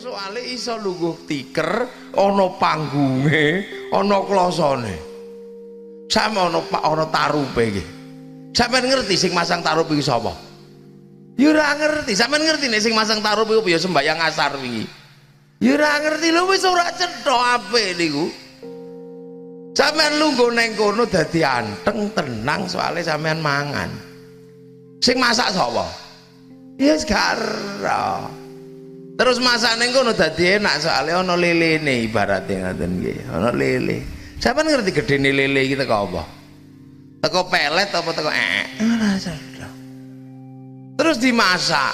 soalnya iso lungguh tiker ana panggunge ana klosone. Sama ana pak ana tarupe iki sampean ngerti sing masang tarup iki sapa? Ya ora ngerti. Sampean ngerti nek sing masang tarup iku ya sembayang asar wingi. Ya ora ngerti lho wis ora cetha apik niku. Sampean lungguh neng kono dadi anteng tenang soalnya sampean mangan. Sing masak sapa? Ya sekarang terus masak neng kono dadi enak soalnya ono lele nih ibaratnya ngaten nggih. Ono lele. Siapa ngerti gede nih lele kita kau apa? Teko pelet apa teko eh? Terus dimasak.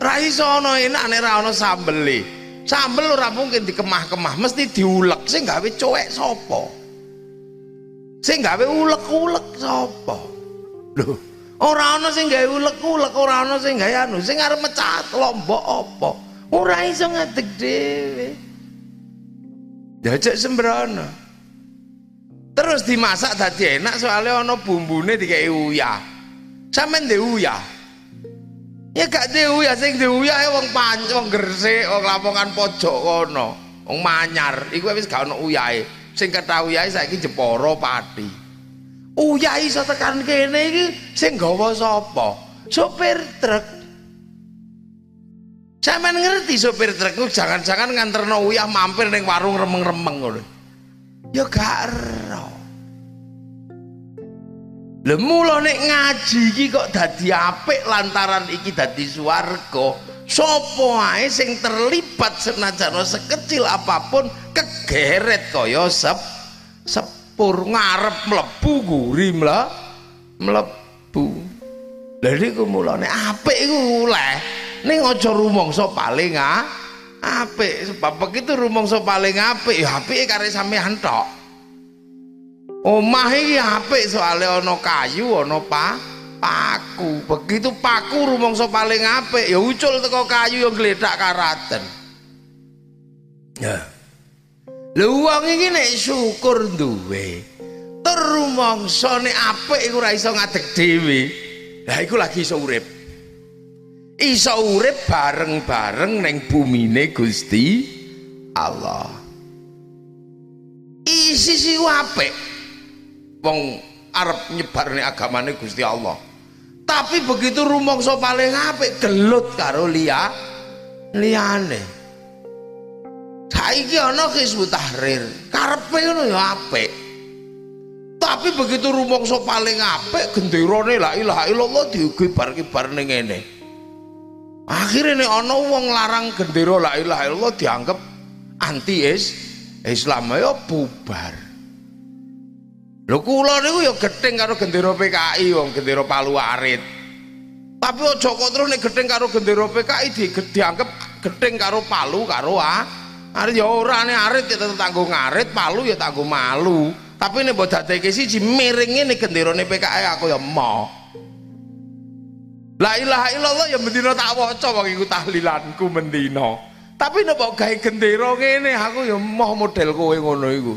Ra iso ono enak nek ra ono sambel sambel ora mungkin dikemah-kemah mesti diulek. Sing gawe cuek sapa? Sing gawe ulek-ulek sapa? Lho ora ana sing gawe ulek-ulek ora ana sing gawe anu. Sing arep mecah lombok apa ora iso ngadeg dhewe. Jajak sembrono. Terus dimasak dadi enak soalnya ana bumbune dikei uyah. Sampean ndek uyah. Ya gak ndek uyah sing ndek uyah wong panc wong gresik wong lamongan pojok kono. Wong manyar iku wis gak ono uyahe. Sing ketah uyahe saiki Jepara Pati uyah iso tekan kene iki sing gawa sapa? Sopir truk Sampeyan ngerti sopir truk jangan-jangan nganterno uyah mampir ning warung remeng-remeng ngono. Ya gak ero. Lha mula nek ngaji iki kok dadi apik lantaran iki dadi swarga. Sopo ae sing terlibat senajan sekecil apapun kegeret kaya sep sepur ngarep mlebu guri mlebu. Lha niku mulane apik iku oleh ning aja rumangsa paling apik. Sebab begitu rumangsa paling apik ya apike kare sampean tok. Omah iki apik soalé ana kayu ana pa paku. Begitu paku rumangsa paling apik ya ucul teko kayu yang gledak karaten. Ya. Lha wong iki nek syukur duwe terumangsa nek apik iku ora iso ngadeg dhewe. Lah iku lagi iso urip iso urip bareng-bareng neng bumine Gusti Allah. Isi si apik. Wong arep nyebarne agamane Gusti Allah. Tapi begitu rumangsa paling apik gelut karo liya liyane. Saiki ana Hizbut Tahrir. Karepe ngono ya apik. Tapi begitu rumangsa paling apik genderane la ilaha illallah diugi-bar-kibar ning ngene akhirnya nih ono wong larang gendera la ilaha illallah dianggap anti is Islam ya bubar. Lho kula niku ya gething karo gendera PKI wong gendera Palu Arit. Tapi aja kok terus nek gething karo gendera PKI di, dianggap gething karo Palu karo ah Arit ya ora nek Arit ya tetep tanggung Arit Palu ya tanggung malu. Tapi nek mbok dadekke siji miringe nek genderane PKI aku ya mau La ilaha illallah ya mendina tak waca wong iku tahlilanku mendina. Tapi nek kok gawe gendera ngene aku ya moh model kowe ngono iku.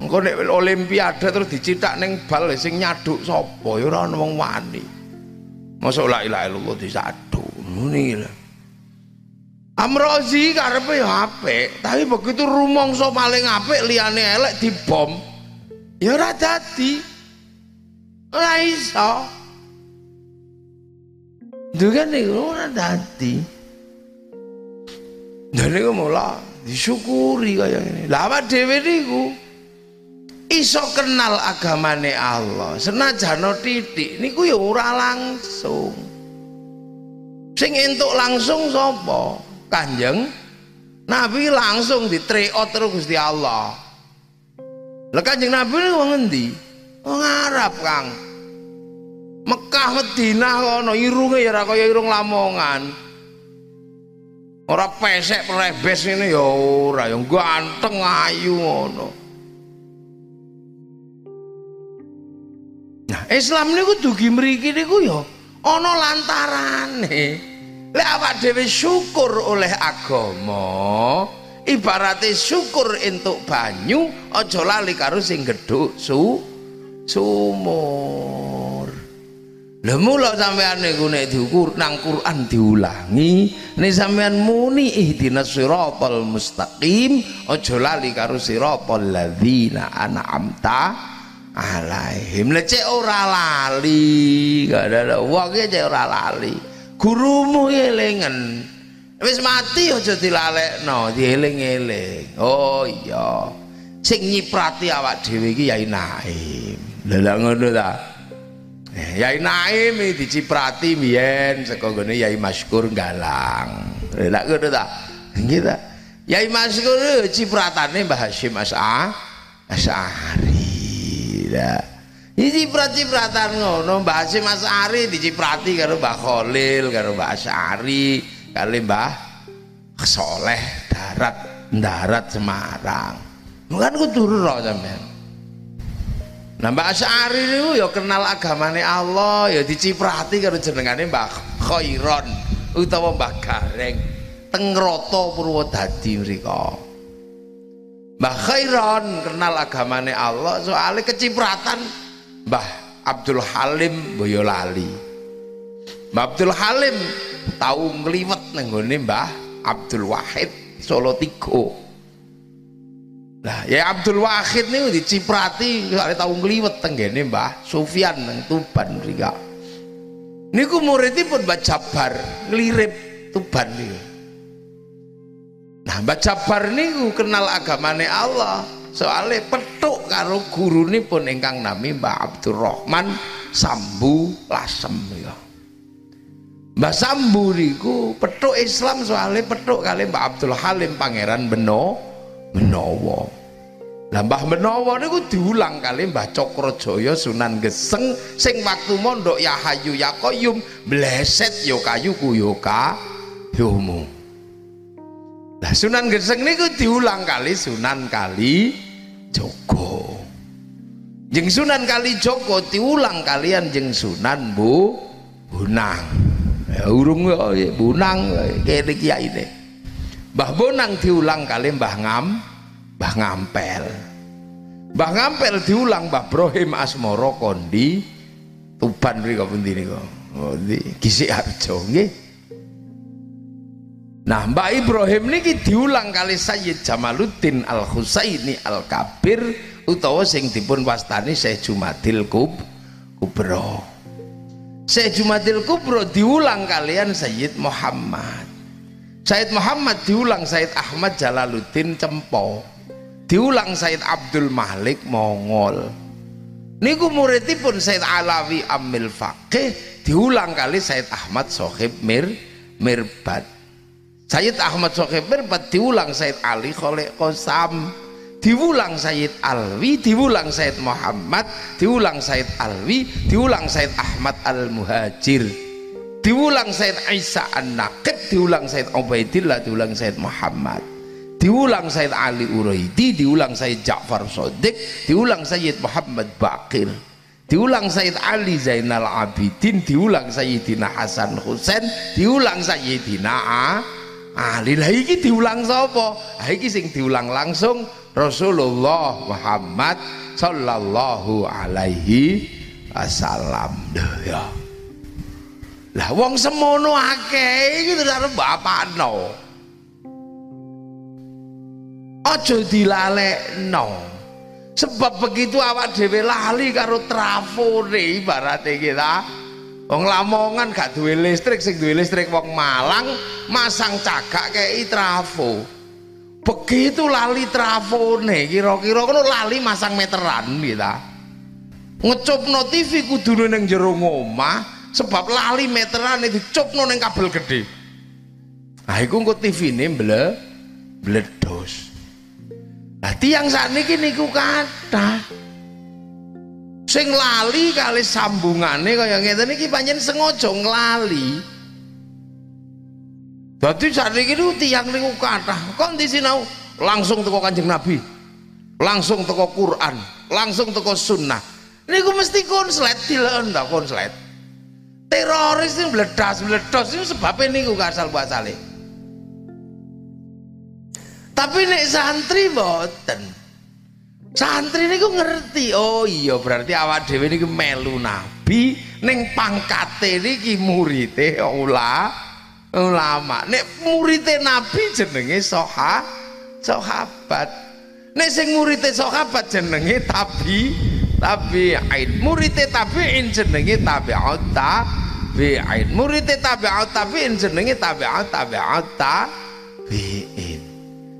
Engko nek olimpiade terus dicitak ning bal sing nyaduk sapa ya ora wong wani. Mosok la ilaha illallah disaduk ngene lho. Amrozi karepe ya apik, tapi begitu rumangsa paling apik liyane elek dibom. Ya ora dadi. Ora iso. Juga nih ora dadi. Dan niku mula disyukuri kaya ngene. Lah awak dhewe niku iso kenal agamane Allah. Senajan titik niku ya ora langsung. Sing entuk langsung sapa? Kanjeng Nabi langsung ditreot terus Gusti Allah. Lah Kanjeng Nabi niku ngendi? Wong Arab, Kang. Mekah Madinah kono irunge ya ora kaya irung Lamongan. Ora pesek pelebes ini ya ora, yang ganteng ayu ngono. Nah, Islam niku dugi mriki niku ya ana lantarane. Lek awak dhewe syukur oleh agama, ibaratnya syukur entuk banyu, aja lali karo sing gedhuk su sumur. Lha mula sampean niku nek diukur nang Quran diulangi, nek sampean muni ihdinas siratal mustaqim, aja lali karo siratal ladzina an'amta alaihim. Lecek ora lali, gak ada wong cek ora lali. Gurumu elingan. Wis mati aja dilalekno, dieling-eling. Oh iya. Sing nyiprati awak dhewe iki Yai Naim. Lha ngono ta? Eh, Yai Naim diciprati biyen saka Yai Maskur Galang. Lha ngono ta? Gitu. Yai Maskur cipratane Mbah Hasyim As'a Asy'ari. Lah. Iki ciprat-cipratan ngono Mbah Hasyim Asy'ari diciprati karo Mbah Khalil karo Mbah Asy'ari kali Mbah Soleh darat darat Semarang. Kan kudu ro sampean. Nah Mbak Asy'ari niku ya kenal agamane Allah, ya diciprati karo jenengane Mbak Khairon utawa Mbah Gareng teng Rata Purwodadi mriko. Mbah Khairon kenal agamane Allah soalnya kecipratan Mbah Abdul Halim Boyolali. Mbah Abdul Halim tahu ngliwet nenggone Mbah Abdul Wahid Solo Tigo. Lah ya Abdul Wahid niku diciprati soalnya tau ngliwet tenggene Mbah Sufyan nang Tuban mrika. Niku muridipun Mbah Jabar nglirip Tuban niku. Nah Mbah Jabar niku kenal agamane Allah soalnya petuk karo gurune pun ingkang nami Mbah Abdurrahman Sambu Lasem ya. Mbah Sambu niku petuk Islam soalnya petuk kali Mbah Abdul Halim Pangeran Beno Menowo. Lah Mbah Menowo niku diulang kali Mbah Cokrojoyo Sunan Geseng sing waktu mondok ya hayu ya koyum bleset yo kayu ku yo ka yomu. Lah Sunan Geseng niku diulang kali Sunan Kali Joko. Jeng Sunan Kali Joko diulang kalian jeng Sunan Bu Bunang. Ya urung ya Bunang kene kiai ini. Mbah Bonang diulang kali Mbah Ngam, Mbah Ngampel. Mbah Ngampel diulang Mbah Brohim Asmoro Kondi Tuban mriko pundi niku. Oh, di Gisik Harjo nggih. Nah, Mbah Ibrahim niki diulang kali Sayyid Jamaluddin Al Husaini Al Kabir utawa sing dipun wastani Syekh Jumadil Kub Kubro. Syekh Jumadil Kubro diulang kalian Sayyid Muhammad. Said Muhammad diulang Said Ahmad Jalaluddin Cempo. Diulang Said Abdul Malik Mongol. Niku muridipun Said Alawi Amil Fakih diulang kali Said Ahmad Sohib Mir Mirbat. Said Ahmad Sohib Mirbat diulang Said Ali Kholek Kosam diulang Said Alwi diulang Said Muhammad diulang Said Alwi diulang Said Ahmad Al Muhajir diulang Said Isa An-Naqib diulang Said Ubaidillah diulang Said Muhammad. Diulang Said Ali Uraidi diulang Said Ja'far Sodik diulang Sayyid Muhammad Bakir diulang Said Ali Zainal Abidin diulang Sayyidina Hasan Husain diulang Sayyidina Ali. Lah iki diulang sapa? Ha iki sing diulang langsung Rasulullah Muhammad sallallahu alaihi wasallam. Ya lah wong semono akeh iki arep bapakno. Aja dilalekno. Sebab begitu awak dhewe lali karo trafone ibarate kita. Wong Lamongan gak duwe listrik, sing duwe listrik wong Malang masang cagak kei trafo. Begitu lali trafone kira-kira kono lali masang meteran kita. Ngecupno TV kudune ning jero omah, sebab lali meteran itu cupno neng kabel gede. Nah itu kok TV ini ble bledos nah tiang saat ini niku kata sing lali kali sambungannya kaya ngeten iki panjen sengaja nglali. Dadi ini niku kata kon di sinau langsung teko Kanjeng Nabi. Langsung teko Quran, langsung teko sunnah. Niku mesti konslet dilen ta konslet teroris ini meledas meledos. Ini sebabnya ini gue asal asale tapi nek santri boten santri niku ngerti. Oh iya berarti awak dhewe niku melu nabi. Ning pangkate niki murite ula ulama. Nek murite nabi jenenge soha sahabat nek sing murite sahabat jenenge tabi tabi'in murite tabi'in jenenge tabi'ut tabi'in murite tabi'ut tabi'in jenenge tabi'ut tabi'ut tabi'in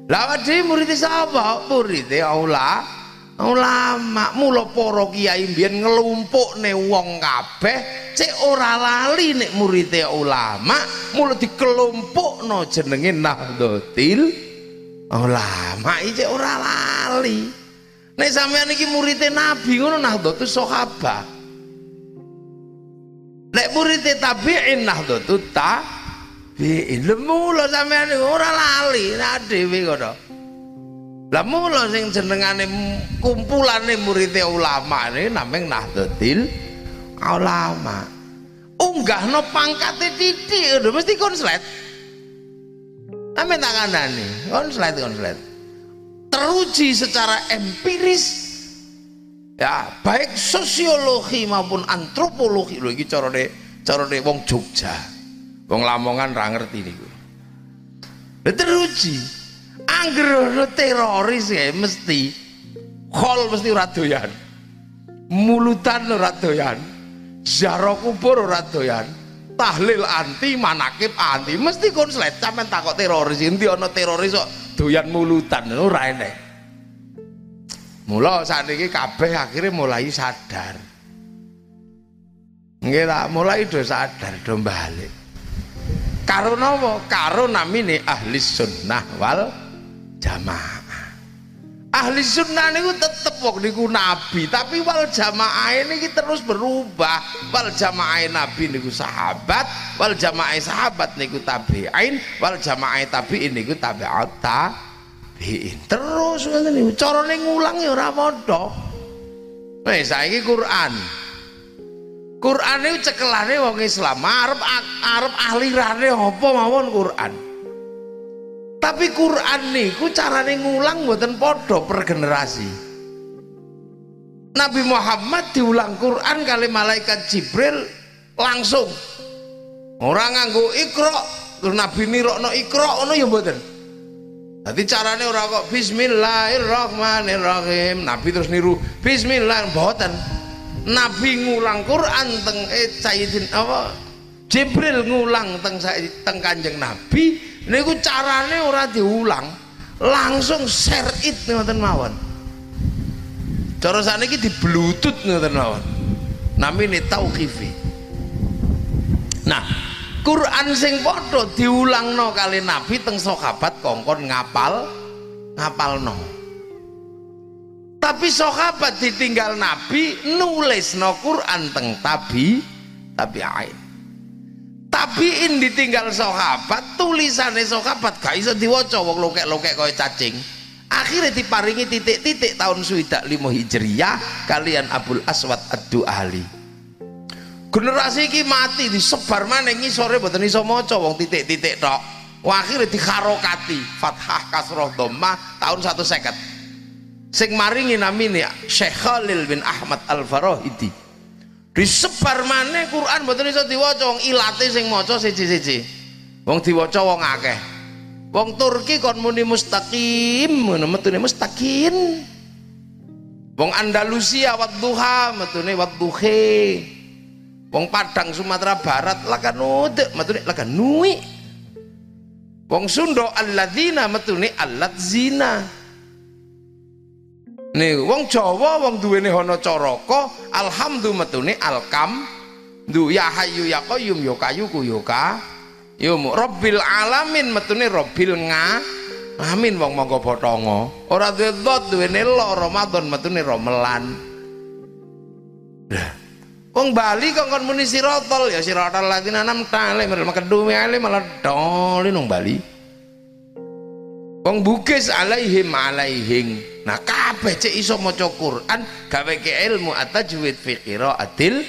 lah dhewe murite sapa? Murite ulama ulama mula para kiai mbiyen nglumpukne wong kabeh cek ora lali nek murite ulama mula dikelompokno jenenge Nahdlatul ulama. Iki ora lali nek sampean iki murite nabi ngono Nahdlatul sahabat nek murite tabi'in Nahdlatul tabi'in lemu lho sampean ora lali nek dhewe ngono lah mula sing jenengane kumpulane murid ulama ini nameng Nahdlatul Ulama. Unggahno pangkate titik mesti konslet. Ame tak kandani, konslet konslet. Teruji secara empiris ya baik sosiologi maupun antropologi lho iki carane carane wong Jogja. Wong Lamongan ra ngerti niku. Teruji Angger teroris ya mesti khol mesti ora doyan. Mulutan ora doyan. Ziarah kubur ora doyan. Tahlil anti, manakib anti, mesti konslet sampean takok teroris. Endi ana teroris kok doyan mulutan ora enek. Mula sakniki kabeh akhirnya mulai sadar. Nggih lah, mulai do sadar, do balik. Karo napa? Karo namine ahli sunnah wal jamaah ahli sunnah niku tetep wong niku nabi tapi wal jamaah ini terus berubah. Wal jamaah nabi niku sahabat wal jamaah sahabat niku tabi'in wal jamaah tabi'in niku tabi'at tabi'in. Terus ngoten niku carane ngulang ya ora padha. Wis saiki Quran. Quran itu cekelane wong Islam arep arep ahlirane apa mawon Quran tapi Quran niku carane ngulang mboten padha per generasi Nabi Muhammad diulang Quran kali malaikat Jibril langsung. Orang nganggo ikro terus Nabi nirokno ikro ono ya mboten. Jadi carane ora kok Bismillahirrahmanirrahim. Nabi terus niru Bismillah mboten. Nabi ngulang Quran teng eh Sayyidin apa? Jibril ngulang teng teng Kanjeng Nabi niku carane ora diulang langsung share it ngoten mawon. Cara sakniki di bluetooth ngoten mawon. Namine tauqifi nah Quran sing padha diulangno kali Nabi teng sahabat kongkon ngapal ngapalno. Tapi sahabat ditinggal Nabi nulis no Quran teng tabi tabi ain tabiin ditinggal sahabat tulisannya sahabat gak iso diwaca wong lokek-lokek kaya cacing. Akhirnya diparingi titik-titik tahun suidak limo hijriyah kalian Abul Aswad Adu Ali. Generasi ini mati disebar mana ngisore boten iso maca wong titik-titik tok. Akhirnya dikharokati fathah kasroh dhammah tahun satu seket. Sing maringi namine Syekh Khalil bin Ahmad Al-Farahidi disebar mana Quran mboten iso diwaca wong ilate sing maca siji-siji. Wong diwaca wong akeh. Wong Turki kon muni mustaqim ngono metune mustaqim wong Andalusia wadduha metune wadduhe wong Padang Sumatera Barat lakan udek metune lakan nui. Wong Sunda alladzina metune alladzina nih wong Jawa wong duwene hono coroko alhamdulillah metune alkam du ya hayu ya qayyum yo kayu ku yo ka yo rabbil alamin metune rabbil nga. Amin wong monggo potongo ora duwe dot duwene lo Ramadan metune romelan wong Bali kok kon muni sirotol ya sirotol ladina nam tale malah kedue ale malah doli nang Bali. Wong bugis alaihim alaihing nah kabeh cek iso maca Quran gawe ke ilmu atajwid fi qiraatil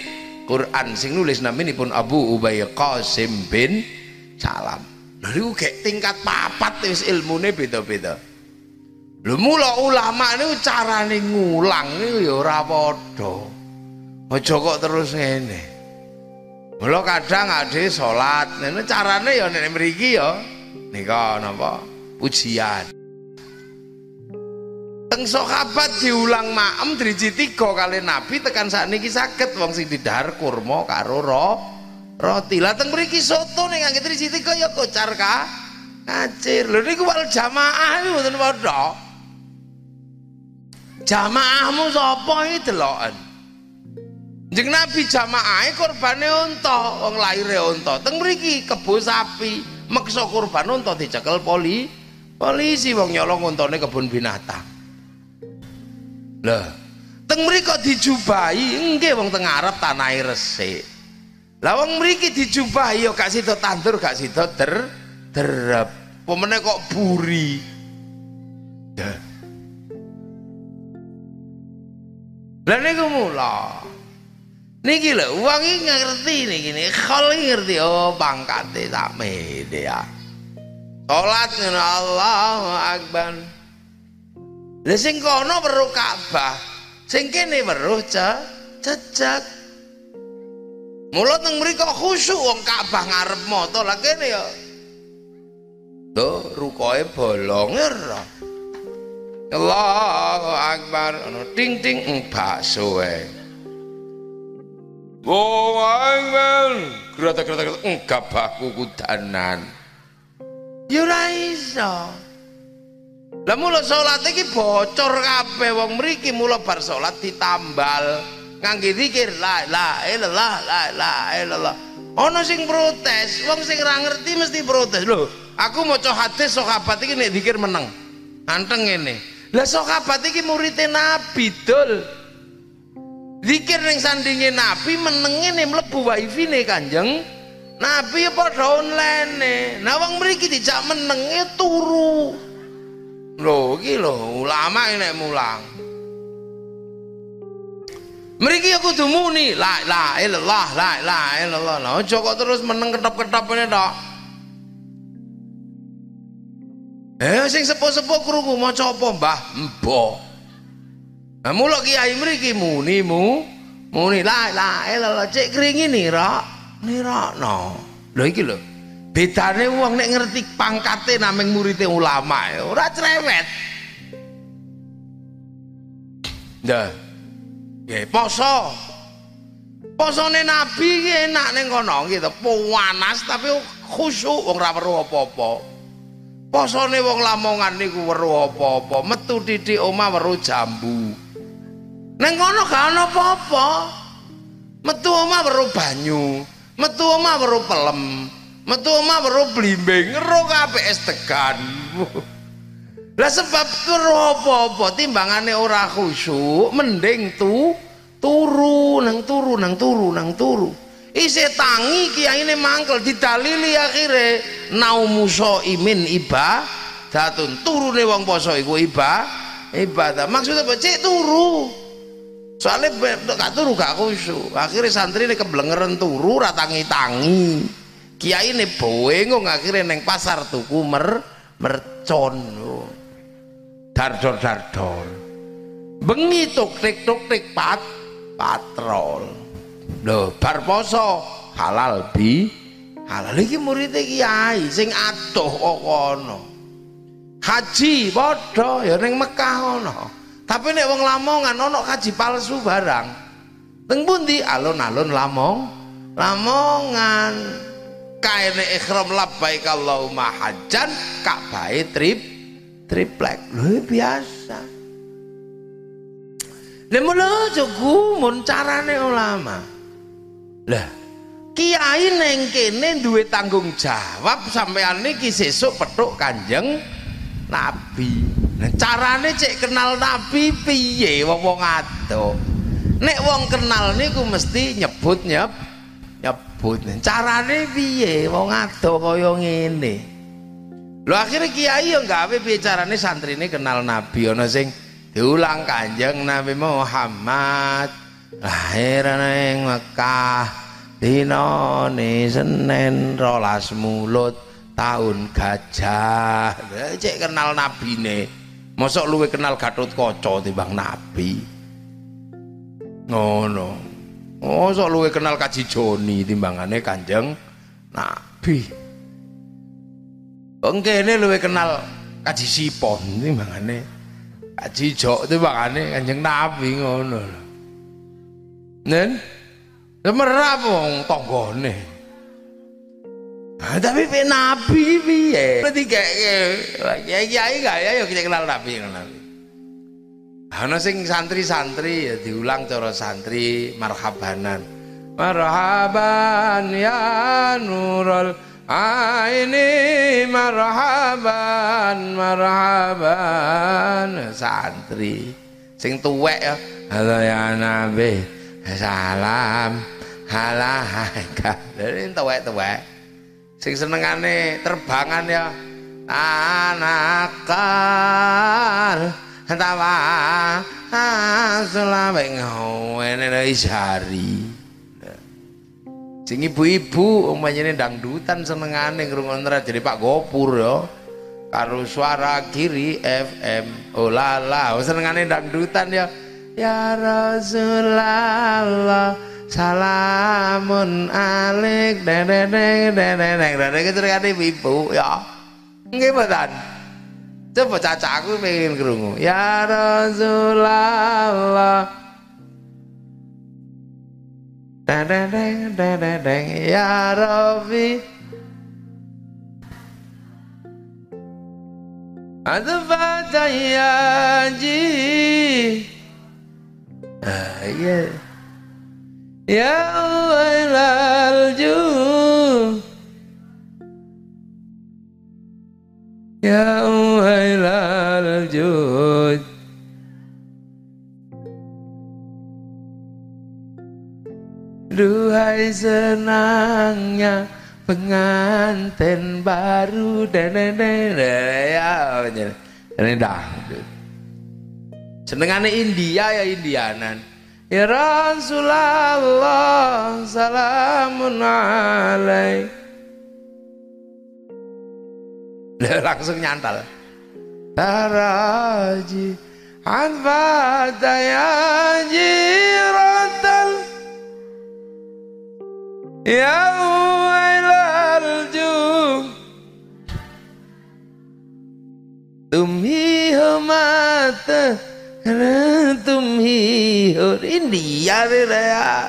Quran sing nulis naminipun Abu Ubay Qasim bin Salam nah niku tingkat papat wis ilmune beda-beda Lho mula ulama niku carane ngulang niku ya ora padha. Aja kok terus ngene. Mula kadang ade salat, ngene carane ya nek mriki ya nika napa pujian. Teng sahabat diulang maem driji tiga kali Nabi tekan sakniki saged wong sing didhahar kurma karo ro roti. Lah teng mriki soto ning ngangge driji tiga ya kocar ka kacir. Lho niku wal jamaah niku mboten padha. Jamaahmu sapa iki deloken? Jeng Nabi jamaahe kurbane unta, wong lahire unta. Teng mriki kebo sapi, meksa kurban unta dicekel poli polisi wong nyolong untane kebun binatang. Lah, teng mriku dijubahi, nggih wong teng Arab tanahe resik. Lah wong mriki dijubahi ya gak sida tandur, gak sida der derep. Pemene kok buri. Ya. Lah niku mula. Niki lho, wong iki ngerti niki khol ngerti oh pangkate sakmene ya. Salat ngono Allahu Akbar. Lah sing kono weruh Ka'bah, sing kene weruh cecak. Mula teng mriku khusyuk wong Ka'bah ngarep mata lah kene ya. Tuh rukoe bolong ora. Allahu Akbar ono ting ting bakso ae. Allahu Akbar. Grata-grata enggak baku kudanan. Ya ora iso. Lah mula salat iki bocor kabeh wong mriki mula bar salat ditambal ngangge zikir la ilaha illallah la ilaha illallah. Ana sing protes, wong sing ora ngerti mesti protes. Lho, aku maca hadis sahabat iki nek zikir meneng. Anteng ngene. Lah sahabat iki muridé Nabi, Dul. Zikir ning sandinge Nabi menenge nih mlebu wifi-ne Kanjeng. Nabi ya padha online. Nah wong mriki dijak menenge turu. Lho iki lho ulama nek mulang. Mriki aku kudu muni la ilaha illallah la ilaha illallah. Lah aja kok terus meneng ketop-ketop ini tok. Eh sing sepuh-sepuh krungu maca apa, Mbah? Mbah. Nah mula kiai mriki muni mu muni la ilaha illallah cek kringi nira nirakno. Lho iki lho. Bedane wong nek ngerti pangkate nameng murid ulama ora cerewet Dah. Ya poso. Posone nabi iki enak ning kono gitu, panas tapi khusyuk wong ora weruh apa-apa. Posone wong Lamongan niku weruh apa-apa, metu titik omah weruh jambu. Ning kono gak ana apa-apa. Metu omah weruh banyu, metu omah weruh pelem. Metu omah weruh blimbing kabeh es tegan. Lah sebab weruh apa-apa timbangane ora khusyuk mending tu turu nang turu nang turu nang turu. Isi tangi kiyaine mangkel didalili akhire naumuso imin iba datun turune wong poso iku iba ibadah. Maksudnya apa? Cek turu. Soalnya gak turu gak khusyuk. Akhirnya santri ini keblengeren turu ratangi tangi kiai ini bengong akhirnya neng pasar tuku mer mercon dardor dardor bengi tuk tik tuk tik pat patrol. Loh bar poso halal bi. Halal iki muridnya kiai sing atuh kono. Haji bodoh ya neng Mekah ono tapi nek wong Lamongan ono haji palsu barang. Teng pundi? Alun-alun Lamong Lamongan kaene ikhram labbaik Allahumma hajjan Ka'bahe trip triplek. Lho biasa. Lha mulo gumun carane ulama. Lah kiai neng kene duwe tanggung jawab sampean niki sesuk petuk kanjeng nabi. Nah carane cek kenal nabi piye wong wong nek wong kenal niku mesti nyebut nyebut nyebut carane piye? Wong ado kaya ngene. Lho akhirnya kiai yang gawe piye carane ini kenal nabi? Ana sing diulang kanjeng Nabi Muhammad. Lahir ning Mekah dina Senin rolas mulut tahun gajah. Cek kenal nabi ne Mosok luwe kenal Gatot Kaca timbang nabi. Ngono. Mosok luwe kenal Kaji Joni timbangane Kanjeng Nabi. Kengkene luwe kenal Kaji Sipon timbangane Kaji Jok timbangane Kanjeng Nabi ngono lho. Nen? Semerap wong tanggane. Ah, tapi pe nabi piye? Berarti kayak kiai kiai gak ya kita kenal nabi kenal nabi. Ana sing santri-santri ya diulang cara santri marhabanan. Marhaban ya nurul aini marhaban marhaban. Santri sing tuwek ya. Halo ya nabi salam halaika dari tuwek-tuwek. Sing senengane terbangan ya. Anakal tawa selawe ngene isari sing ibu-ibu umpamane dangdutan senengane ngrungokne jadi Pak Gopur ya karo suara kiri FM oh lala senengane dangdutan ya ya Rasulullah salamun alik deng deng deng deng deng deng deng itu kan ibu ya nggih mboten coba cacaku pengen krungu ya Rasulullah deng deng deng deng deng deng ya Rabbi Adfata ya ji Ah, yeah. Ya wailal Ya wailal jud Duhai senangnya pengantin baru. Dan dangdut senengane India ya Indianan Ya Rasulullah salamun alaik langsung nyantal. Taraji Anfata ya jiratal Ya wailal jum. Tumhi humata Tumhi India ya.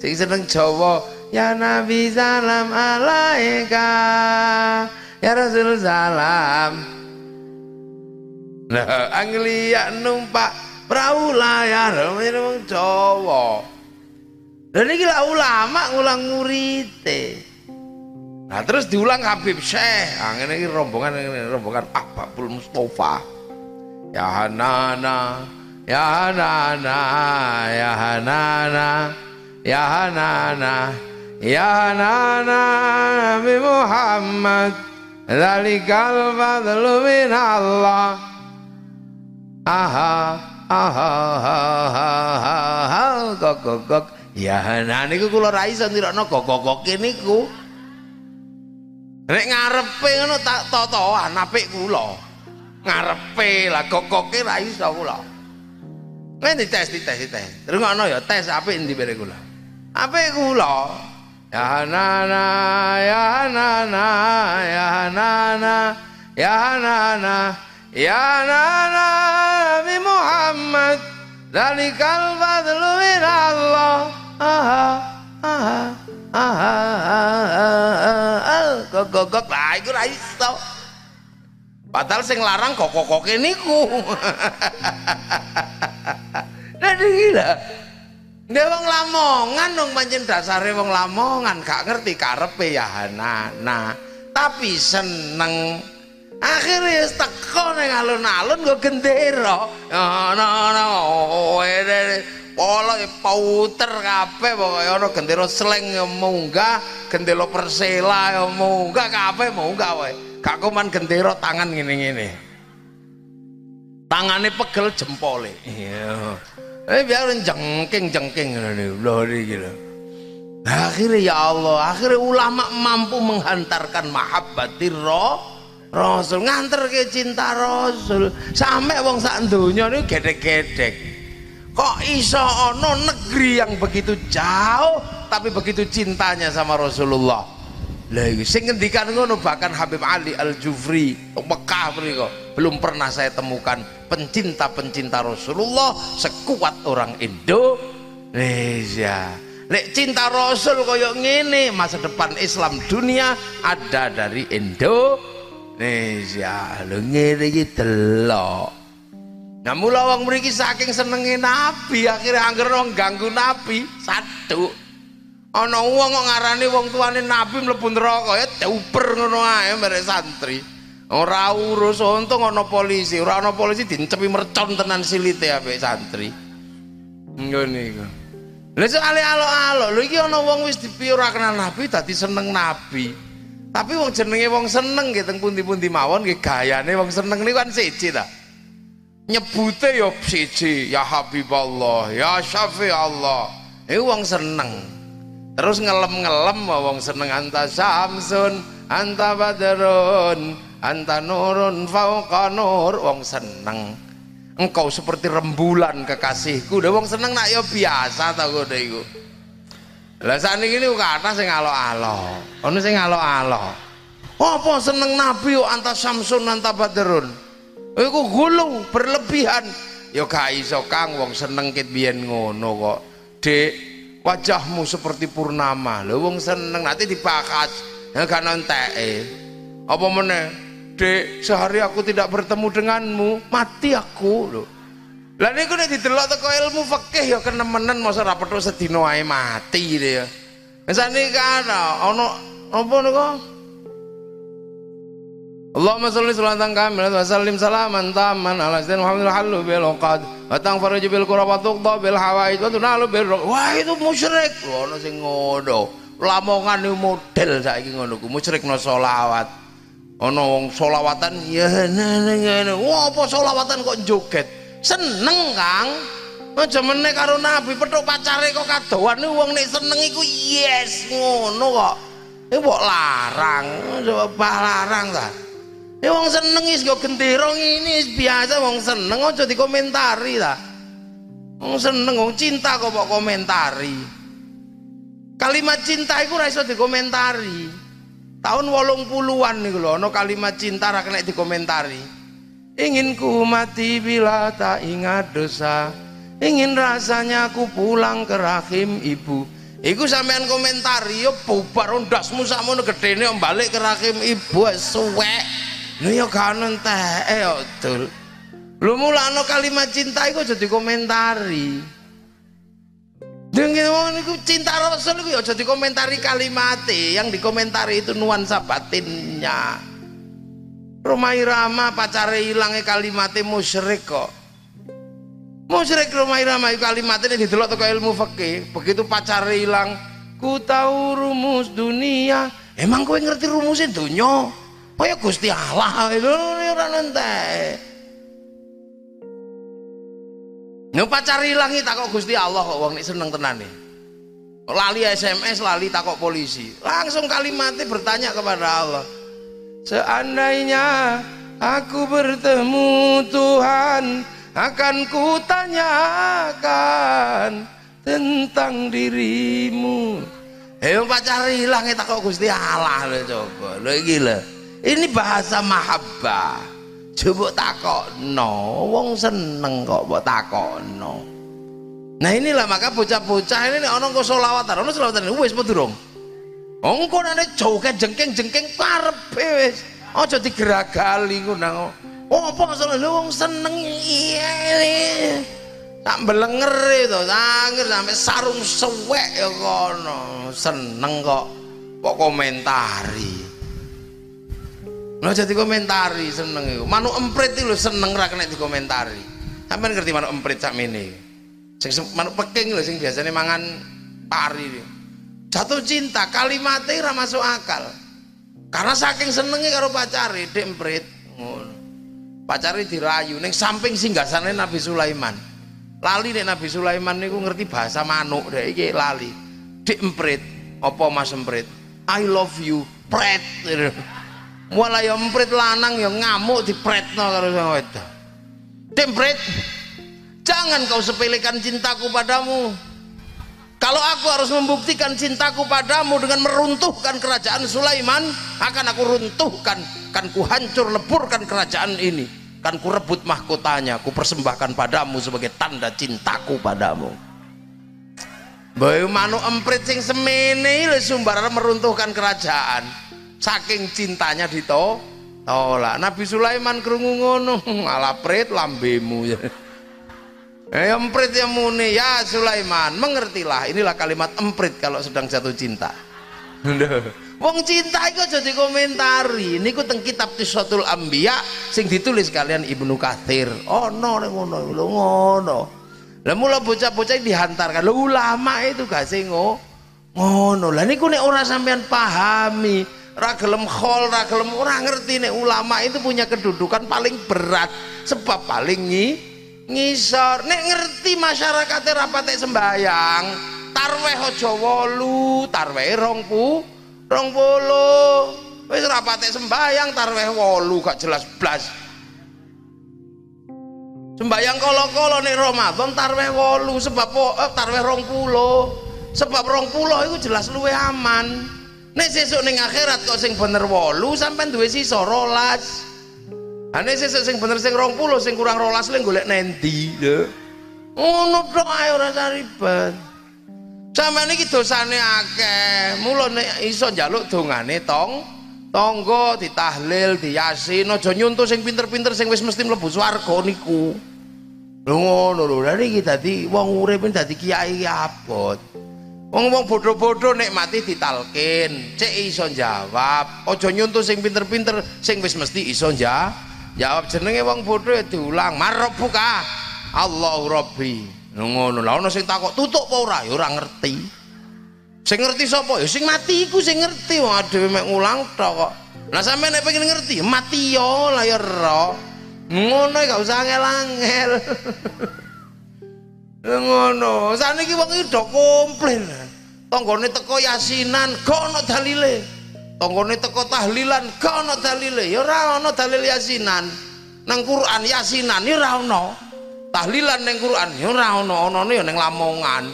Sing seneng Jawa Ya Nabi salam alaika Ya Rasul salam Nah, Anglia numpak perahu layar wong Jawa. Dan ini lah ulama ngulang murite. Nah terus diulang Habib Syekh. Nah, ini rombongan ini rombongan Ahbabul Mustafa. Ya Hanana, ya Hanana, ya Hanana, ya Hanana, ya Hanana Nabi Muhammad. Zalikal fadlu min Allah aha aha kok kok kok ya nah niku kula ra iso nirokno kok kok kok niku nek ngarepe ngono tak totoan apik kula ngarepe lah kok kok ra iso kula Nek dites dites dites. Terus ngono ya tes apik endi bare kula. Apik kula. Ya nana ya nana ya nana ya nana Ya nana Nabi Muhammad. Zalikal fadlu min Allah Aha Aha Aha Kok kok kok lah iku ra iso. Padahal sing larang kok kok niku Dadi gila Dia wong lamongan dong pancen dasare wong lamongan gak ngerti karepe ya nah tapi seneng. Akhirnya teko ning alun-alun go gendera. Ana ana pola pauter kabeh pokoke ana gendera sleng munggah gendera persela munggah kabeh munggah wae. Gak kuman gendera tangan ngene-ngene. Tangane pegel jempole. Iya eh biar jengking-jengking ngene lho iki lho akhirnya ya Allah akhirnya ulama mampu menghantarkan mahabbatir roh Rasul. Nganter ke cinta Rasul. Sampai wong sak donya niku gedek-gedek. Kok iso ono negeri yang begitu jauh tapi begitu cintanya sama Rasulullah? Lah iki sing ngendikan ngono bahkan Habib Ali Al-Jufri Mekah mriko belum pernah saya temukan pencinta-pencinta Rasulullah sekuat orang Indonesia Lek cinta Rasul koyok ngene, masa depan Islam dunia ada dari Indonesia. Lho ngene iki delok. Nah mula wong mriki saking senenge Nabi, akhirnya angger wong ganggu Nabi, satu. Ana wong kok ngarani wong tuane Nabi mlebu neraka ya diuper ngono ae merek santri. Ora urus untung ana polisi, ora ana polisi dincepi mercon tenan silite ambek santri. Ngene iku. Lha soalé alok-alok, lho iki ana wong wis dipiye ora kenal nabi dadi seneng nabi. Tapi wong jenenge wong seneng nggih teng pundi-pundi mawon nggih gayane wong seneng niku kan siji ta. Nyebute ya siji, ya Habiballah, ya Syafi Allah. Iku wong seneng. Terus ngelem-ngelem wong seneng anta Samsun, anta Badrun, anta Nurun fauqa nur, wong seneng. Engkau seperti rembulan kekasihku. Udah wong seneng nak yo biasa tau gue iku. Lah saat ini kata sing alo-alo. Ono sing alo-alo. Apa seneng nabi yo anta samsun anta badrun? Iku gulu berlebihan. Yo gak iso kang. Wong seneng kit biyen ngono kok. Dek wajahmu seperti purnama. Lho wong seneng. Nanti dibakas ya gak apa meneh Dek, sehari aku tidak bertemu denganmu, mati aku loh. Lah niku nek didelok teko ilmu fikih ya kenemenen masa ra petuk sedina ae mati dia. Mesane kan ana apa niku? Allahumma sholli sholatan kamilan wa sallim salaman tamman ala sayyidina Muhammadin halu bil uqad wa tanfarij bil qurab wa tuqda bil hawaid wa tunalu bil wah itu musyrik lho ana sing ngono lamongan model saiki ngono ku musyrik no selawat ana wong solawatan ya ngene wah apa solawatan kok joget? Seneng Kang. Aja meneh karo nabi petuk pacare kok kadoan. Wong nek seneng iku yes ngono kok. Iki kok larang coba larang ta. Ya wong seneng is kok gendera ngene biasa wong seneng aja dikomentari ta. Wong seneng wong cinta kok kok komentari. Kalimat cinta iku ora iso dikomentari tahun wolong puluhan nih loh no kalimat cinta ra kena dikomentari ingin ku mati bila tak ingat dosa ingin rasanya aku pulang ke rahim ibu Iku sampean komentari yo bubar ndasmu sakmono gedene balik ke rahim ibu suwek. Lho yo gak entek yo dul. Lho mulane kalimat cinta iku aja dikomentari. Dengan itu cinta Rasul itu ya jadi komentari kalimat yang dikomentari itu nuansa batinnya. Romai Rama pacare hilangnya kalimatnya musyrik kok. Musyrik Romai Rama itu kalimatnya didelok toko ilmu fakih. Begitu pacare hilang, ku tahu rumus dunia. Emang kowe ngerti rumusnya dunia? Ya Gusti Allah itu ora nanti. Nek pacar ilangi takok Gusti Allah kok wong nek seneng tenan nih. Lali SMS, lali takok polisi. Langsung kalimatnya bertanya kepada Allah. Seandainya aku bertemu Tuhan, akan kutanyakan tentang dirimu. Eh pacar hilang takok Gusti Allah lho coba. Lho iki Ini bahasa mahabbah coba takokno wong seneng kok mbok takokno. Nah inilah maka bocah-bocah ini ana kok selawatan ana selawatan wis apa durung engko nek joget jengking-jengking karepe wis. Aja digeragali ngono oh apa masalah wong seneng iya tak belenger itu sangir sampai sarung suwek ya kono. Seneng kok kok komentari Lo jadi komentari seneng itu. Manu emprit itu seneng ra kena dikomentari. Sampeyan ngerti manu emprit sak mene. Sing manu peking lho sing biasanya mangan pari. Jatuh cinta kalimatnya ra masuk akal. Karena saking senengnya karo pacari dek emprit. Pacari dirayu ning samping singgasane Nabi Sulaiman. Lali nek Nabi Sulaiman niku ngerti bahasa manuk dek iki lali. Dek emprit, apa Mas emprit? I love you, pret. Mulai emprit lanang yang ngamuk dipretno karo sing wedok Dempret, jangan kau sepelekan cintaku padamu. Kalau aku harus membuktikan cintaku padamu dengan meruntuhkan kerajaan Sulaiman, akan aku runtuhkan, kan ku hancur leburkan kerajaan ini, kan ku rebut mahkotanya, ku persembahkan padamu sebagai tanda cintaku padamu. Bayu manu emprit sing semene sumbar meruntuhkan kerajaan. Saking cintanya dito, tolak. Nabi Sulaiman kerungu ngono malah prit lambemu eh emprit ya muni. Ya Sulaiman mengertilah. Inilah kalimat emprit kalau sedang jatuh cinta. Wong cinta itu jadi komentari ini ku teng kitab Tisotul Ambia sing ditulis kalian Ibnu Kathir oh no ngono lo ngono. Lah mula bocah-bocah dihantarkan lo ulama itu gak sih ngono. Lah niku nek ora sampean pahami ragelem khol ragelem orang ngerti nih ulama itu punya kedudukan paling berat. Sebab paling ngi ngisor. Nek ngerti masyarakatnya rapate sembayang tarweh aja wolu tarweh rongpu rong polo. Wis rapate sembayang tarweh wolu gak jelas blas. Sembayang kolo-kolo nih Ramadan tarweh wolu sebab eh, tarweh rong pulo. Sebab rong pulo itu jelas luwe aman nek sesuk ning akhirat kok sing bener 8 sampean duwe sisa 12 ane sesuk sing bener sing 20 sing kurang 12 le golek nendi lho? Ngono tok ae ora ribet. Sampean iki dosane akeh. Mula nek iso njaluk dongane tong tangga ditahlil diyasin aja nyuntuh sing pinter-pinter sing wis mesti mlebu swarga niku. Lho ngono lho lha iki dadi wong urip dadi kiai abot Wong-wong bodoh-bodoh nek mati ditalkin, cek iso jawab. Ojo nyuntuh sing pinter-pinter, sing wis mesti iso ja. Jawab jenenge wong bodoh ya diulang. Marabbuka. Allahu Rabbi. Ngono lah ono sing takok tutuk apa ora? Ya ora ngerti. Sing ngerti sapa? Ya sing mati iku sing ngerti. Wong dhewe mek ngulang tok kok. Lah sampe nek pengen ngerti, mati yo lah ya ro. Ngono gak usah angel-angel. ngono. Saniki wong iki do komplain. Tanggane teko yasinan gak ono dalile. Tanggane teko tahlilan gak ono dalile. Ya ora ono dalil yasinan. Nang Quran yasinan ya ora ono. Tahlilan nang Quran ya ora ono. Onone ya ning lamongan.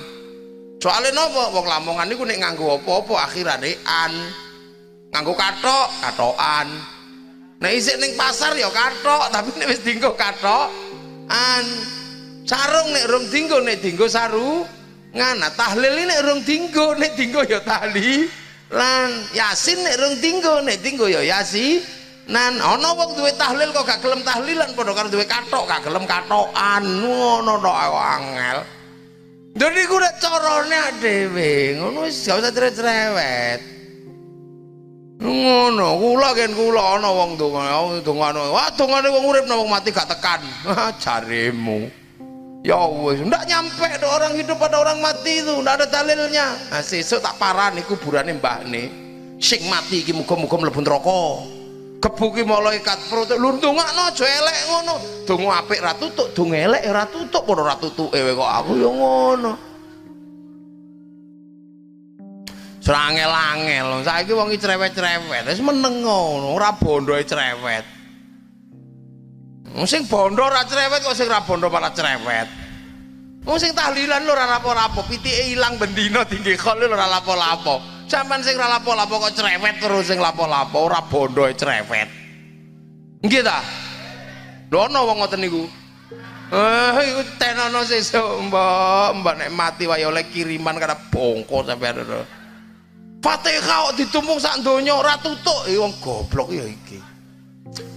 Soalnya napa? Wong lamongan niku nek nganggo apa-apa akhirane an. Nganggo katok katokan nek isik ning pasar ya katok tapi nek wis dienggo katok an sarung nek rong dinggo nek dinggo saru ngana. Tahlil nek rong dinggo nek dinggo ya tahli lan yasin nek rong dinggo nek dinggo ya yasi nan ana wong duwe tahlil kok gak gelem tahlilan padha karo duwe katok gak gelem katokan ngono tok angel. Dene iku nek carane dhewe ngono wis gak usah cerewet ngono kula ken kula ana wong donga dongane wah dongane wong urip wong mati gak tekan. Jaremu Ya wis, ndak nyampe ada orang hidup pada orang mati itu, ndak ada dalilnya. Nah, sesuk tak parani kuburane mbahne. Sing mati iki muga-muga mlebu neraka. Kebuki malaikat perut lu ndongakno aja elek ngono. Donga apik ra tutuk, donga elek ora tutuk, padha ra tutuke kok aku ya ngono. Serangel-angel, saiki wong iki cerewet-cerewet, wis meneng ngono, ora cerewet. Sing bondo ora cerewet kok sing ra bondo malah cerewet. Wong sing tahlilan lho ora rapo-rapo pitike ilang bendina tinggi khol lho ora lapo-lapo. Sampean sing ora lapo-lapo kok cerewet terus sing lapo-lapo ora bondo cerewet. Nggih ta? Lho ana wong ngoten niku? Eh iku tenono sesuk mbak mbak nek mati wae oleh kiriman kada bongko sampean Fatihah kok ditumpuk sak donya ora tutuk. Wong goblok ya iki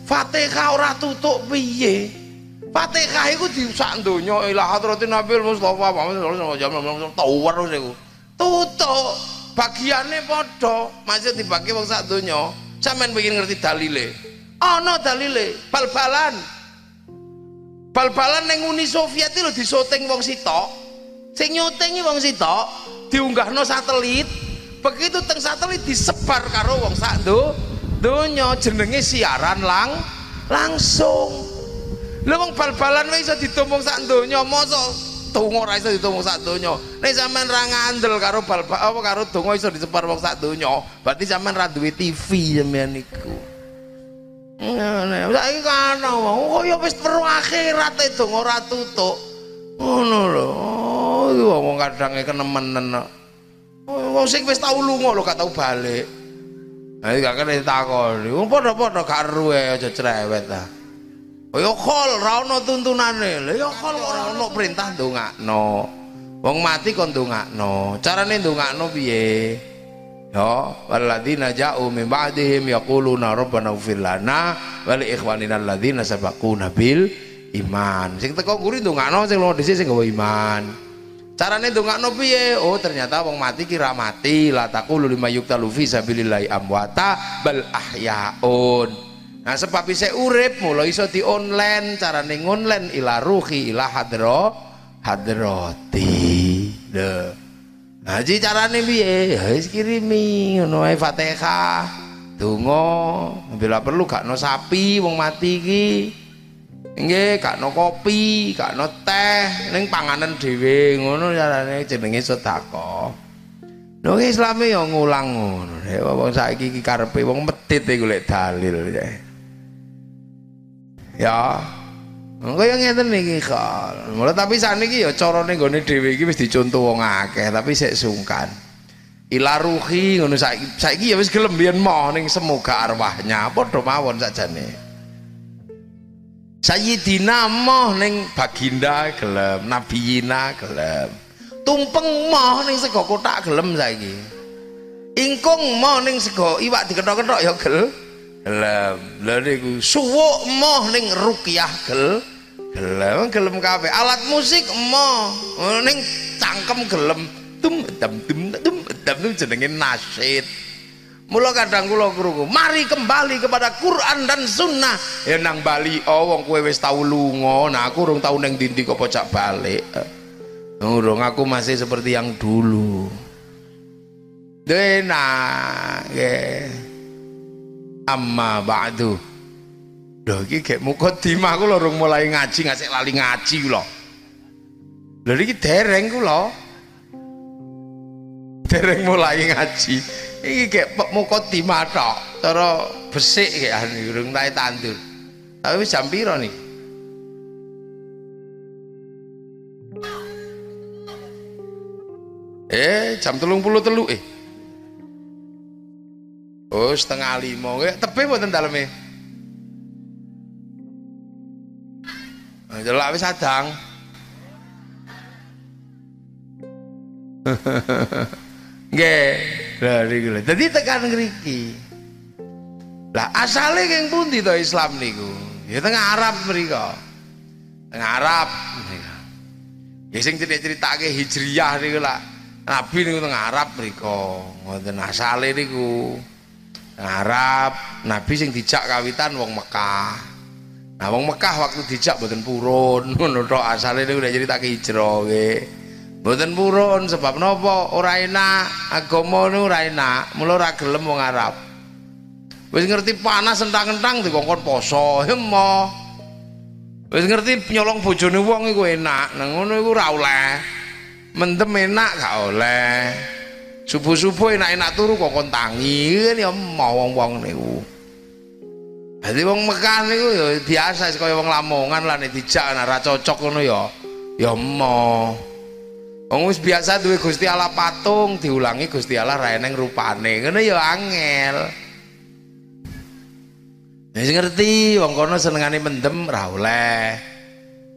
Fatihah ora tutuk piye? Fatihah iku di sak donya ila hadratin Nabi Mustafa Muhammad sallallahu alaihi wasallam iku. Tutuk bagiane padha, masih dibagi wong sak donya. Sampeyan pengen ngerti dalile. Ana dalile, bal-balan. Bal-balan ning Uni Soviet lho disoting wong sitok. Sing nyutingi wong sitok diunggahno satelit. Begitu teng satelit disebar karo wong sak donya donya jenenge siaran lang langsung. Lha wong bal-balan wae iso ditumpung sak donya mosok donga ora iso ditumpung sak donya. Nek sampean karo bal apa karo donga iso disebar wong sak donya berarti sampean ra duwe TV sampean niku ngene saiki kana wong kaya wis perlu akhirat itu ora tutuk. Ngono lho oh wong kadang kenemenen wong sing wis tau lunga lho gak tau balik ha gak kene takon wong padha-padha gak ruwe aja cerewet ta. Ya kol ra ono tuntunane. Lho ya kol ora ono perintah wong mati kon ndongakno. Carane ndongakno piye? Ya walladzina ja'u min ba'dihim yaquluna rabbana ighfir lana wa li ikhwanina alladzina sabaquna bil iman. Sing teko nguri ndongakno sing lunga dhisik sing gawe iman carane ndongakno piye oh ternyata wong mati kira mati la taqulu lima yuktalu fi sabilillahi amwata bal ahyaun nah sebab isih urip mulai iso di online carane online ila ruhi ila hadro hadrati lho Haji carane piye? Ya wis kirimi ngono ae Fatihah. Donga, bila perlu gak no sapi wong mati iki. Nggih, gak no kopi, gak no teh, ning panganan dhewe ngono carane jenenge sedekah. Lho Islame ya ngulang ngono. Nek wong saiki iki karepe wong medhit e golek dalil ya. Ya. Kaya ngeten niki kok. Mula tapi saniki ya carane nggone dhewe iki wis dicontoh wong akeh tapi sik sungkan. Ila ruhi ngono saiki saiki ya wis gelem biyen moh semoga arwahnya padha mawon sakjane. Sayyidina moh ning baginda gelem, nabiyina gelem. Tumpeng moh ning sego kotak gelem saiki. Ingkung moh ning sego iwak diketok-ketok ya gel. Gelem. Lha niku suwuk moh ning ruqyah gel. gelem gelem kabeh alat musik mo ning cangkem gelem tum tum tum dam tum jenenge nasyid mula kadang kula krungu mari kembali kepada Quran dan sunnah ya nang Bali oh wong kowe wis tau lunga nah aku urung tau ning ndi kok pocak balik urung aku masih seperti yang dulu Dena, nggih. Amma ba'du. Lho iki gek mukadimah ku lho mulai ngaji ngasih lali ngaji ku lho. Iki dereng ku lho. Dereng mulai ngaji. Iki gek mukadimah tok. Cara besik gek anu urung tae tandur. Tapi wis jam piro nih? Eh, jam telung puluh telu eh. Oh, setengah lima. Tepe buatan dalamnya. Delok wis sadang. Nggih, lha niku. Dadi tekan ngriki. Lah asale keng pundi to Islam niku? Ya teng Arab mriko. Teng Arab. Ya sing cerita-ceritake Hijriyah niku lah. Nabi niku teng Arab mriko. Ngoten asale niku. Teng Arab, Nabi sing dijak kawitan wong Mekah. Nah wong Mekah waktu dijak mboten purun ngono tok asale niku nek critake hijrah nggih. Mboten purun sebab napa? Ora enak, agama niku ora enak, mula ora gelem wong Arab. Wis ngerti panas entang-entang dikongkon poso, hemo. Wis ngerti nyolong bojone wong iku enak, nang ngono iku ora oleh. Mendem enak gak oleh. Subuh-subuh enak-enak turu kongkon tangi, kan ya mau wong-wong niku. Jadi wong Mekah niku ya biasa kaya wong Lamongan lah nek dijak ora cocok ngono ya. Ya emo. Wong wis biasa duwe Gusti Allah patung diulangi Gusti Allah ra eneng rupane. Ngono ya angel. Wis ngerti wong kono senengane mendem ra oleh.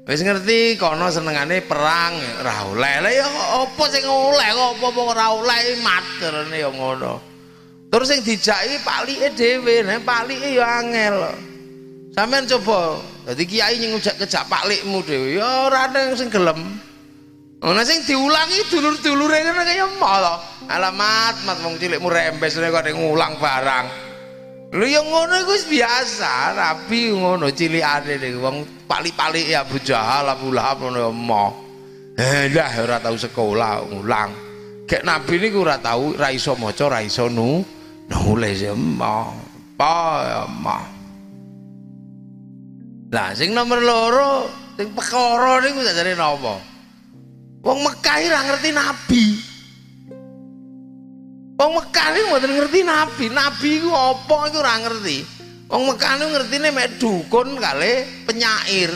Wis ngerti kono senengane perang ra oleh. Lah ya apa sing oleh kok apa ora oleh materane ya ngono. Terus yang dijaki palike dhewe, nek palike ya angel. Sampeyan coba dadi kiai nyengujak kejak palikmu dhewe ya ora ana sing gelem. Ana sing diulangi dulur-dulure ngene kaya malah. Alamat mat wong cilikmu rembes kok ngulang barang. Lho ya ngono iku biasa, rabi ngono cilikane niku wong palik-palik ya Abu Jahal, Abu Lahab ngono ya mo. Eh lah ora tau sekolah ngulang. Kayak Nabi niku ora tau ra iso maca, ra iso nu nulis ya mah apa ya mah lah sing nomor loro sing perkara niku jare napa wong Mekah ora ngerti nabi wong Mekah niku mboten ngerti nabi nabi iku apa iku ora ngerti Wong Mekah niku ngertine mek dukun kali penyair.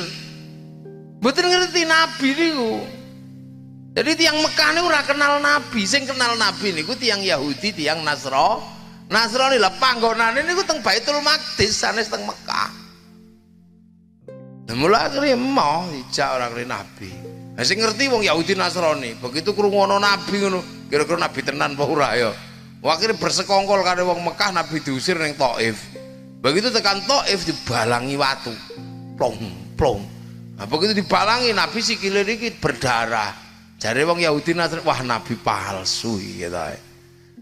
Mboten ngerti nabi niku. Jadi tiang Mekah niku ora kenal nabi, sing kenal nabi niku tiang Yahudi, tiang Nasro. Nasrani lah panggonane niku teng Baitul Maqdis sanes teng Mekah. Mula akhirnya mau dijak orang nabi. Nah, sing ngerti wong Yahudi Nasrani, begitu krungu nabi ngono, kira-kira nabi tenan apa ora ya. Akhirnya bersekongkol karo wong Mekah nabi diusir ning Taif. Begitu tekan Taif dibalangi watu. Plong, plong. Nah, begitu dibalangi Nabi sikile iki berdarah. Jare wong Yahudi Nasrani, wah nabi palsu gitu.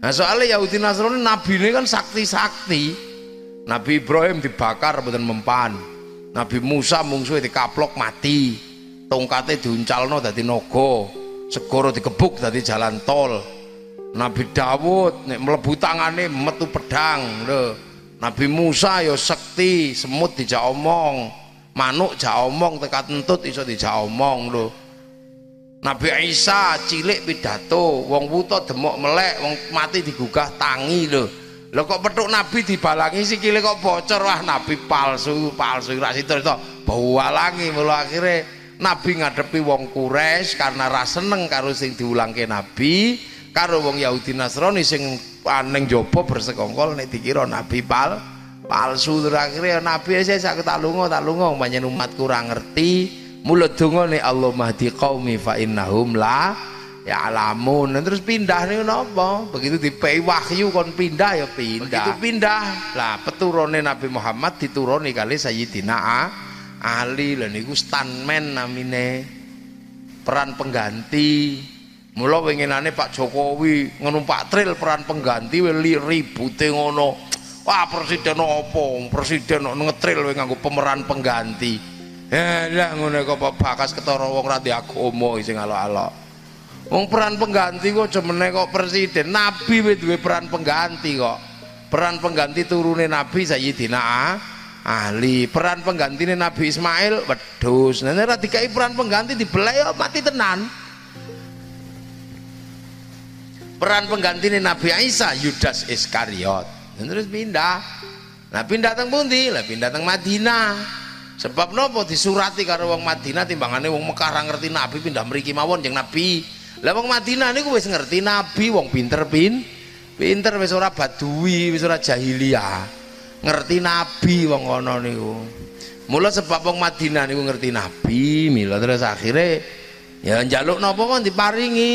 Nah, soalnya Yahudi Nasrani nabi ini kan sakti-sakti. Nabi Ibrahim dibakar mboten mempan. Nabi Musa mungsuhe dikaplok mati. Tongkatnya diuncalno dadi naga. Segoro dikebuk dadi jalan tol. Nabi Dawud nek mlebu tangane metu pedang lho. Nabi Musa ya sekti, semut dijak omong, manuk jak omong tekat entut iso dijak omong lho. Nabi Isa cilik pidato, wong wuta demok melek, wong mati digugah tangi lho. Lho kok petuk nabi dibalangi sikile kok bocor wah nabi palsu, palsu ra situ to. Bawalangi mula akhirnya nabi ngadepi wong Quraisy karena ra seneng karo sing diulangke nabi, karo wong Yahudi Nasrani sing paning jopo bersekongkol nek dikira nabi pal palsu. Terakhir nabi saya sak tak lunga tak lunga umpamane umat kurang ngerti. Mulut donga nek Allah mahdi qaumi fa innahum la ya alamun terus pindah nih napa? Begitu dipei wahyu kon pindah ya pindah. Begitu pindah. Lah peturune Nabi Muhammad dituruni kali Sayyidina A Ali lha niku stuntman namine peran pengganti Mula winginane Pak Jokowi ngenumpak tril peran pengganti li ribute ngono. Wah presiden opo? Presiden ngetril we nganggo pemeran pengganti. Lah ngono kok Pak Bakas ketara wong ra agama sing alok-alok. Wong peran pengganti kok jemene kok presiden, nabi we duwe peran pengganti kok. Peran pengganti turune nabi Sayyidina Ali, peran penggantine Nabi Ismail wedhus. Nah nek dikai peran pengganti dibelai mati tenan. peran pengganti Nabi Isa Yudas Iskariot. Dan terus pindah. Nah pindah teng pundi? Lah pindah teng Madinah. Sebab nopo disurati karo wong Madinah timbangane wong Mekah ngerti Nabi pindah mriki mawon jeung Nabi. Lah wong Madinah niku wis ngerti Nabi wong pinter pin pinter wis ora badui wis ora jahiliyah ngerti Nabi wong kono niku. Mula sebab wong Madinah niku ngerti Nabi mila terus akhirnya ya njaluk napa kon diparingi?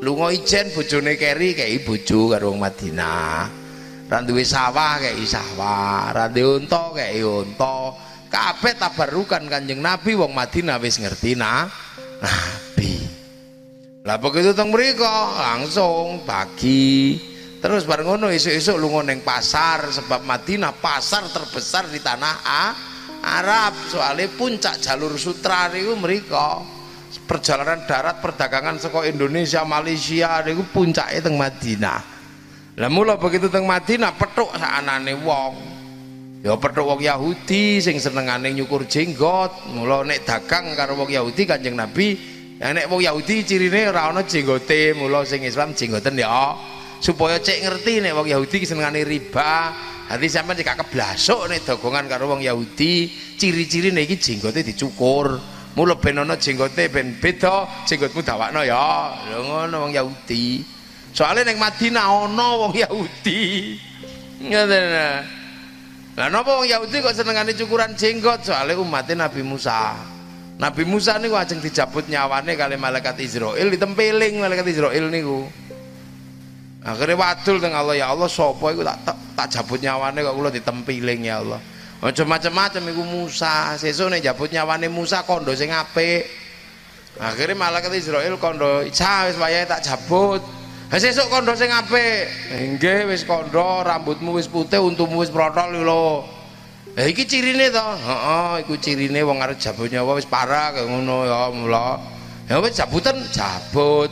Lunga ijen bojone keri kayak bojo karo wong Madinah. Ra duwe sawah kayak sawah. Ra duwe unta kayak unta. Kabeh tabarukan Kanjeng Nabi wong Madinah wis ngerti nah Nabi. Lah begitu teng mriku langsung pagi terus bareng ngono esuk-esuk lunga ning pasar sebab Madinah pasar terbesar di tanah A Arab. Soalnya puncak jalur sutra niku mriku perjalanan darat perdagangan saka Indonesia Malaysia niku puncake teng Madinah. Lah mula begitu teng Madinah petuk saanane wong. Ya petuk wong Yahudi sing senengane nyukur jenggot. Mula nek dagang karo wong Yahudi Kanjeng Nabi ya nek wong Yahudi cirine ora ana jenggote. Mula sing Islam jenggoten ya supaya cek ngerti nek wong Yahudi senengane riba. Hati sampean jika keblasuk nek dagangan karo wong Yahudi ciri-ciri iki jenggote dicukur. Mula ben ana jenggote ben beda jenggotmu dawakno ya. Lho ngono wong Yahudi. Soalnya ning Madinah ana wong Yahudi. Ngoten lah napa wong Yahudi kok senengane cukuran jenggot? Soalnya umatnya Nabi Musa. Nabi Musa niku ajeng dijabut nyawane kali malaikat Israel ditempeling malaikat Israel niku akhirnya wadul dengan Allah ya Allah sapa iku tak, tak, tak jabut nyawane kok kula ditempiling ya Allah macam-macam iku Musa. Sesuk nek jabut nyawane Musa kondo sing apik. Akhirnya malaikat Israel kondo Isa wis wayahe tak jabut. Ha sesuk kondo sing apik. Nggih wis kondo, rambutmu wis putih, untumu wis protol lho. Lah iki cirine to. Heeh, iku cirine wong arep jabut nyawa wis parah kaya ngono ya mula. Ya wis jabutan jabut.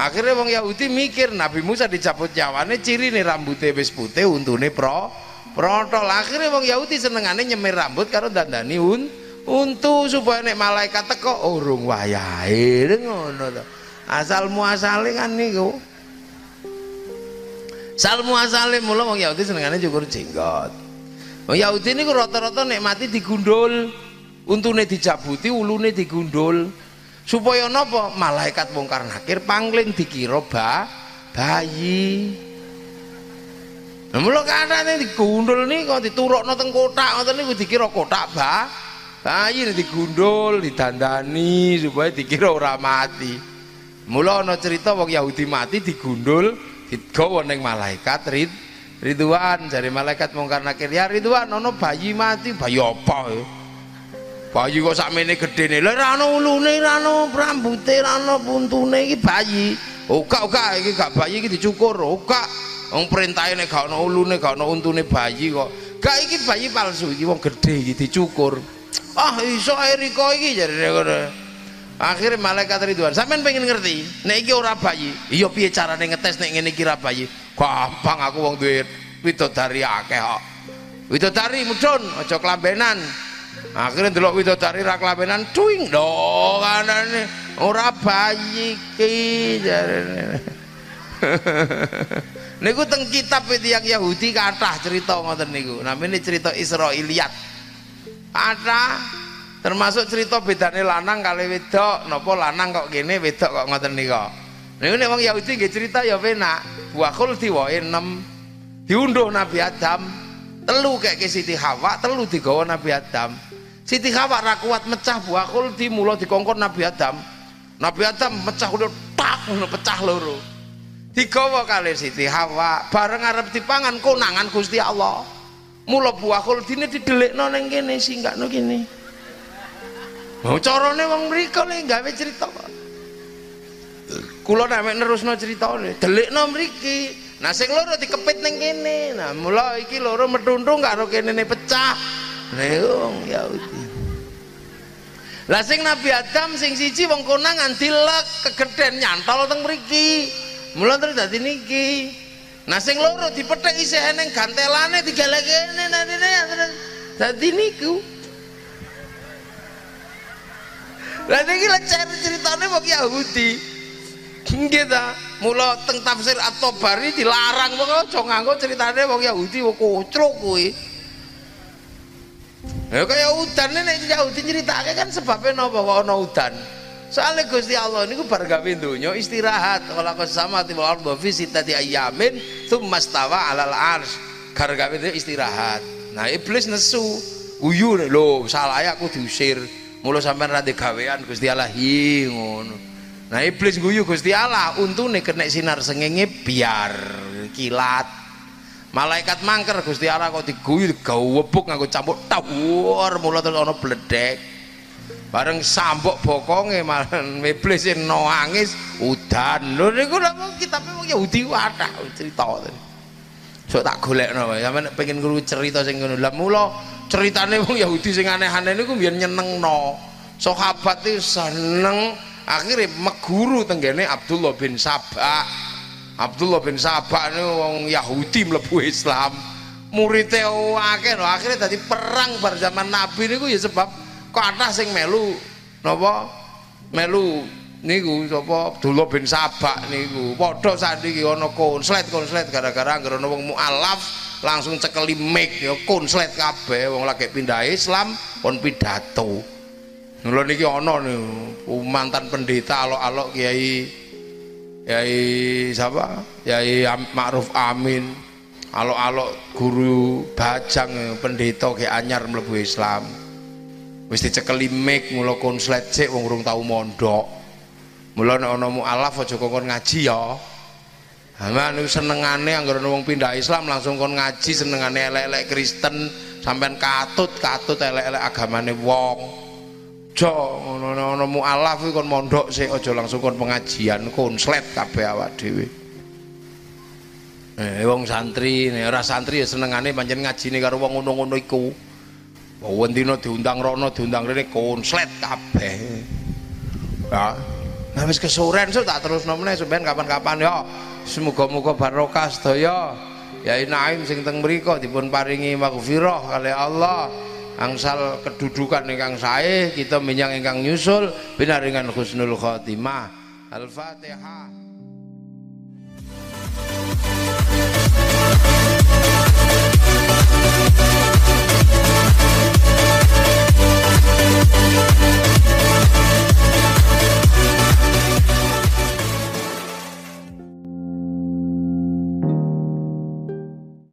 Akhirnya wong Yahudi mikir Nabi Musa dicabut nyawane cirine rambutnya wis putih, untune pro protol akhirnya wong Yahudi senengane nyemir rambut karo dandani un untu supaya nek malaikat teko urung wayahe ngono to asal muasale kan niku asal muasale mula wong Yahudi senengane cukur jenggot Oh, Yahudi niku rata-rata nek mati digundul. Untune dijabuti, ulune digundul. Supaya napa? Malaikat mungkar nakir pangling dikira ba bayi. Mula kadane digundul kok diturukno teng kotak ngoten niku dikira kotak ba bayi digundul, didandani supaya dikira ora mati. Mula ana cerita wong Yahudi mati digundul, digawa ning malaikat rid Ridwan dari malaikat mungkar nakir ya Ridwan ono bayi mati bayi apa ya bayi kok sakmene gedene lha ra ono ulune ra ono rambute ra ono puntune iki bayi. Oka iki gak bayi iki dicukur. Oka wong perintahe nek gak ono ulune gak ono untune bayi kok. Gak iki bayi palsu. Iki wong gedhe iki dicukur. Ah iso Eriko iki jare ngono. Akhirnya malaikat Ridwan sampean pengen ngerti nek iki ora bayi iya piye carane ngetes nek ngene iki ora bayi? Gampang aku wong duwe widodari akeh kok. Widodari mudhun aja kelambenan akhirnya ndelok widodari ra kelambenan cuing dong anane ora bayi ki jarene. Niku teng kitab yang Yahudi kathah cerita ngoten niku. Namanya cerita Israiliyat. Kathah termasuk cerita bedane lanang kali wedok. Napa lanang kok gini wedok kok ngoten niku. Niku nek wong Yahudi nggih cerita ya penak. Wa khuldi wa enam. Diunduh Nabi Adam. Telu kayak ke Siti Hawa telu digawa Nabi Adam Siti Hawa ra kuat mecah buah khuldi mula dikongkon Nabi Adam. Nabi Adam mecah udah tak pecah loro. Digawa kali Siti Hawa bareng arep dipangan konangan Gusti Allah. Mula buah khuldine didelikno ning kene singgahno kene. Oh, carane wong mriku nek gawe cerita. Kula nek nerusno critane delikno mriki. Nah sing loro dikepit ning kene. Nah mula iki loro metuntung karo kene pecah Leung Yahudi lah sing Nabi Adam sing siji wong konangan dilek kegeden nyantol teng mriki. Mula terus dadi niki. Nah sing loro dipethek isih eneng gantelane digalek kene nah terus. Dadi niku. Lah niki lecet ceritane wong Yahudi. Nggih ta mula teng tafsir at-tabari dilarang. Wong aja nganggo critane wong Yahudi wong kocrok kuwi ya kaya udan nek Yahudi nyritake kan sebabnya napa kok ana udan? Soalnya Gusti Allah niku bar gawe donya istirahat kalau kau sama tiba ardo fi sitati ayamin tsumma stawa alal ars gar gawe istirahat. Nah iblis nesu guyu lho salah aku diusir. Mula sampean ra gawean Gusti Allah hi Nah iblis guyu Gusti Allah untune kena sinar sengenge biar kilat. Malaikat mangker Gusti Allah kok diguyu gawebuk nganggo campur tawur mula terus ana bledek. Bareng sambok bokonge malah iblis nangis udan. Lho niku napa kitabe wong Yahudi wadah cerita. Sok tak golekno. Sampeyan pengen ngru cerita sing ngono. Lah mula ceritane wong Yahudi sing aneh-aneh niku biyen nyenengno. Sahabat iki seneng akhirnya meguru tenggene Abdullah bin Sabah Abdullah bin Sabah ini wong Yahudi mlebu Islam. Muridnya akeh no akhirnya tadi perang bar zaman Nabi niku ya sebab kok sing melu napa? Melu niku sapa? Abdullah bin Sabah niku. Padha sandiki ana konslet konslet gara-gara anggere ana wong mualaf langsung cekeli mic ya konslet kabeh wong lagi pindah Islam pun pidato. Lho niki ana niku mantan pendeta alok-alok Kiai Kiai siapa? Kiai Ma'ruf Amin. Alok-alok guru Bajang pendeta Ki anyar mlebu Islam. Wis dicekeli mik mula konslet sik wong urung tau mondok. Mula nek ana mualaf aja kon ngaji ya. Ama niku senengane anggere wong pindah Islam langsung kon ngaji senengane elek-elek Kristen sampean katut katut elek-elek agamane wong aja ngono-ngono mualaf kon mondok sik aja langsung kon pengajian konslet kabeh awak dhewe. Eh wong santri nek ora santri ya senengane pancen ngajine karo wong ngono-ngono iku. Wong dina diundang rono diundang rene konslet kabeh. Ya nah wis kesoren so tak terus meneh sampean kapan-kapan ya semoga-moga barokah sedaya. Ya Naim sing teng mriku dipun paringi maghfirah kali Allah angsal kedudukan ingkang sae kita menyang ingkang nyusul binaringan husnul khotimah. Al-fatihah.